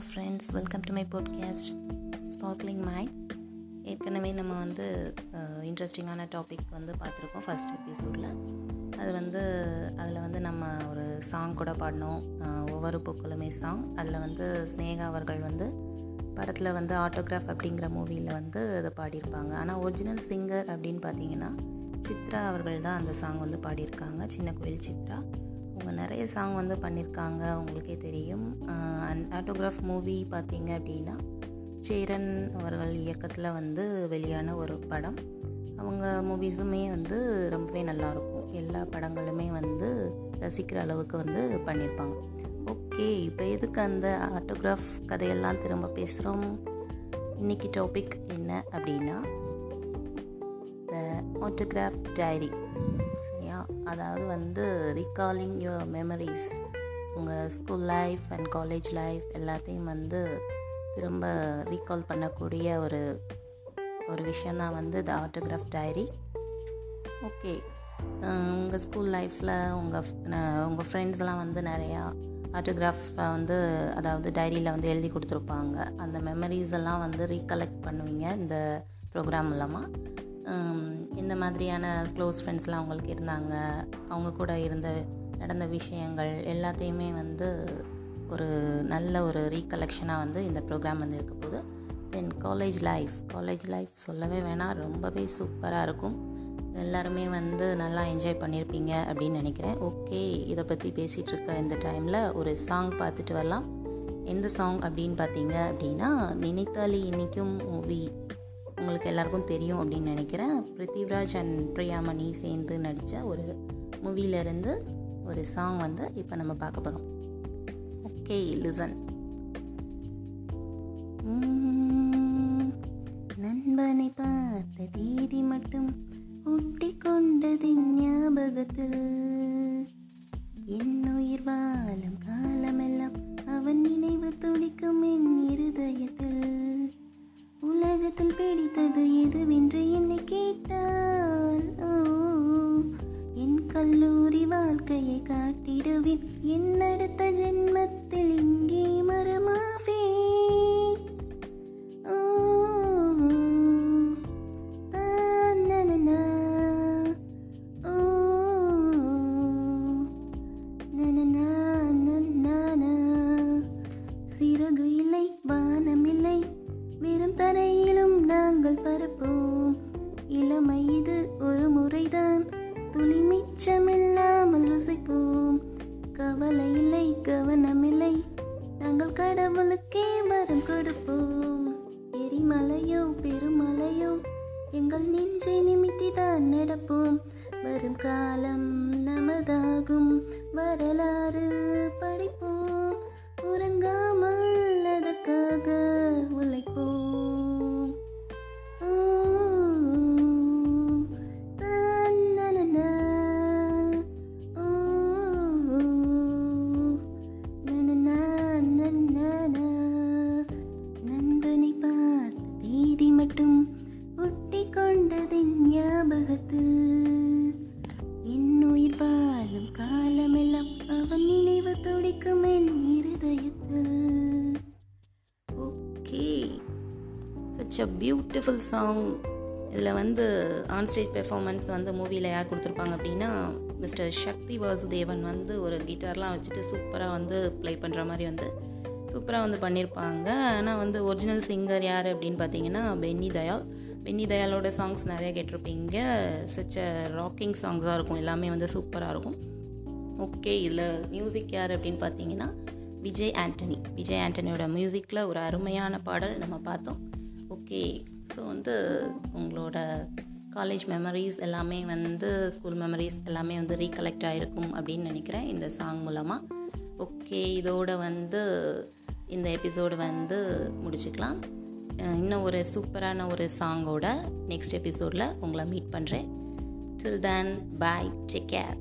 Hello friends welcome to my podcast sparkling mind ஏற்கனவே நம்ம வந்து இன்ட்ரெஸ்டிங்கான டாபிக் வந்து பார்த்துருக்கோம் ஃபஸ்ட் எபிசோடில் அது வந்து அதில் வந்து நம்ம ஒரு சாங் கூட பாடினோம். ஒவ்வொரு பூக்களுமே சாங் அதில் வந்து ஸ்னேகா அவர்கள் வந்து படத்தில் வந்து ஆட்டோகிராஃப் அப்படிங்கிற மூவியில் வந்து அதை பாடியிருப்பாங்க. ஆனால் ஒரிஜினல் சிங்கர் அப்படின்னு பார்த்தீங்கன்னா சித்ரா அவர்கள் தான் அந்த சாங் வந்து பாடியிருக்காங்க. சின்ன கோயில் சித்ரா. அவங்க நிறைய சாங் வந்து பண்ணியிருக்காங்க உங்களுக்கே தெரியும். அண்ட் ஆட்டோகிராஃப் மூவி பார்த்திங்க அப்படின்னா சேரன் அவர்கள் இயக்கத்தில் வந்து வெளியான ஒரு படம். அவங்க மூவிஸுமே வந்து ரொம்பவே நல்லாயிருக்கும் எல்லா படங்களுமே வந்து ரசிக்கிற அளவுக்கு வந்து பண்ணியிருப்பாங்க ஓகே இப்போ எதுக்கு அந்த ஆட்டோகிராஃப் கதையெல்லாம் திரும்ப பேசுகிறோம் இன்னைக்கு டாபிக் என்ன அப்படின்னா த ஆட்டோகிராஃப் டைரி அதாவது வந்து ரீகாலிங் யுவர் மெமரிஸ் உங்கள் school life and college life எல்லாத்தையும் வந்து திரும்ப ரீகால் பண்ணக்கூடிய ஒரு ஒரு விஷயந்தான் வந்து த ஆட்டோகிராஃப் டைரி ஓகே உங்கள் ஸ்கூல் லைஃப்பில் உங்கள் உங்கள் ஃப்ரெண்ட்ஸ்லாம் வந்து நிறையா ஆட்டோகிராஃப் வந்து அதாவது டைரியில் வந்து எழுதி கொடுத்துருப்பாங்க. அந்த மெமரிஸ் எல்லாம் வந்து ரீகலெக்ட் பண்ணுவீங்க இந்த ப்ரோக்ராம் மூலமாக இந்த மாதிரியான க்ளோஸ் ஃப்ரெண்ட்ஸ்லாம் அவங்களுக்கு இருந்தாங்க. அவங்க கூட இருந்த நடந்த விஷயங்கள் எல்லாத்தையுமே வந்து ஒரு நல்ல ஒரு ரீகலெக்ஷனாக வந்து இந்த ப்ரோக்ராம் வந்து இருக்க போது then college life college life சொல்லவே வேணாம். ரொம்பவே சூப்பராக இருக்கும். எல்லாருமே வந்து நல்லா என்ஜாய் பண்ணியிருப்பீங்க அப்படின்னு நினைக்கிறேன். ஓகே இதை பற்றி பேசிகிட்டு இருக்க இந்த டைமில் ஒரு சாங் பார்த்துட்டு வரலாம். எந்த சாங் அப்படின்னு பார்த்தீங்க அப்படின்னா நினைத்தாலி இன்றைக்கும் மூவி உங்களுக்கு எல்லாருக்கும் தெரியும் அப்படின்னு நினைக்கிறேன். பிருத்திவ்ராஜ் அண்ட் பிரியாமணி சேர்ந்து நடித்த ஒரு மூவிலேருந்து ஒரு சாங் வந்து இப்போ நம்ம பார்க்க போகிறோம் ஓகே லிசன் நண்பனை பார்த்த தேதி மட்டும் ஒட்டிக்கொண்டதின் ஞாபகத்தில். என் உயிர் வாழும் காலமெல்லாம் அவன் நினைவு துடிக்கும் என் மனத்தில் பிடித்தது எதுவென்று என்னை கேட்டான் ஓ என் கல்லூரி வாழ்க்கையை காட்டிடுவேன். என் அடுத்த கவலை இல்லை கவனமில்லை. நாங்கள் கடவுளுக்கே வரம் கொடுப்போம். எரிமலையோ பெருமலையோ எங்கள் நெஞ்சை நிமித்திதான் நடப்போம். வரும் காலம் நமதாகும். வரலாறு படிப்போம். மட்டும் ஒட்டி கொண்டதின் ஞாபகத்து. என் உயிர் பாலும் காலமெல்லாம் அவன் நினைவு துடிக்கும் என் இருதயத்தில் okay. Such a beautiful song இதில் வந்து ஆன்ஸ்டேஜ் பெர்ஃபார்மன்ஸ் வந்து மூவியில் யார் கொடுத்துருப்பாங்க அப்படின்னா மிஸ்டர் சக்தி வாசுதேவன் வந்து ஒரு கிட்டார்லாம் வச்சுட்டு சூப்பராக வந்து ப்ளே பண்ணுற மாதிரி வந்து சூப்பராக வந்து பண்ணியிருப்பாங்க ஆனால் வந்து ஒரிஜினல் சிங்கர் யார் அப்படின்னு பார்த்தீங்கன்னா பென்னி தயால் பென்னி தயாலோட சாங்ஸ் நிறைய கேட்டிருப்பீங்க. சச்ச ராக்கிங் சாங்ஸாக இருக்கும். எல்லாமே வந்து சூப்பராக இருக்கும். ஓகே இதில் மியூசிக் யார் அப்படின்னு பார்த்தீங்கன்னா விஜய் ஆண்டனி. விஜய் ஆண்டனியோட மியூசிக்கில் ஒரு அருமையான பாடல் நம்ம பார்த்தோம். ஓகே ஸோ வந்து உங்களோட காலேஜ் மெமரிஸ் எல்லாமே வந்து ஸ்கூல் மெமரிஸ் எல்லாமே வந்து ரீகலெக்ட் ஆகிருக்கும் அப்படின்னு நினைக்கிறேன் இந்த சாங் மூலமாக ஓகே இதோட வந்து இந்த எபிசோடு வந்து முடிச்சுக்கலாம். இன்னும் ஒரு சூப்பரான ஒரு சாங்கோட நெக்ஸ்ட் எபிசோடில் உங்களை மீட் பண்ணுறேன் till then bye take care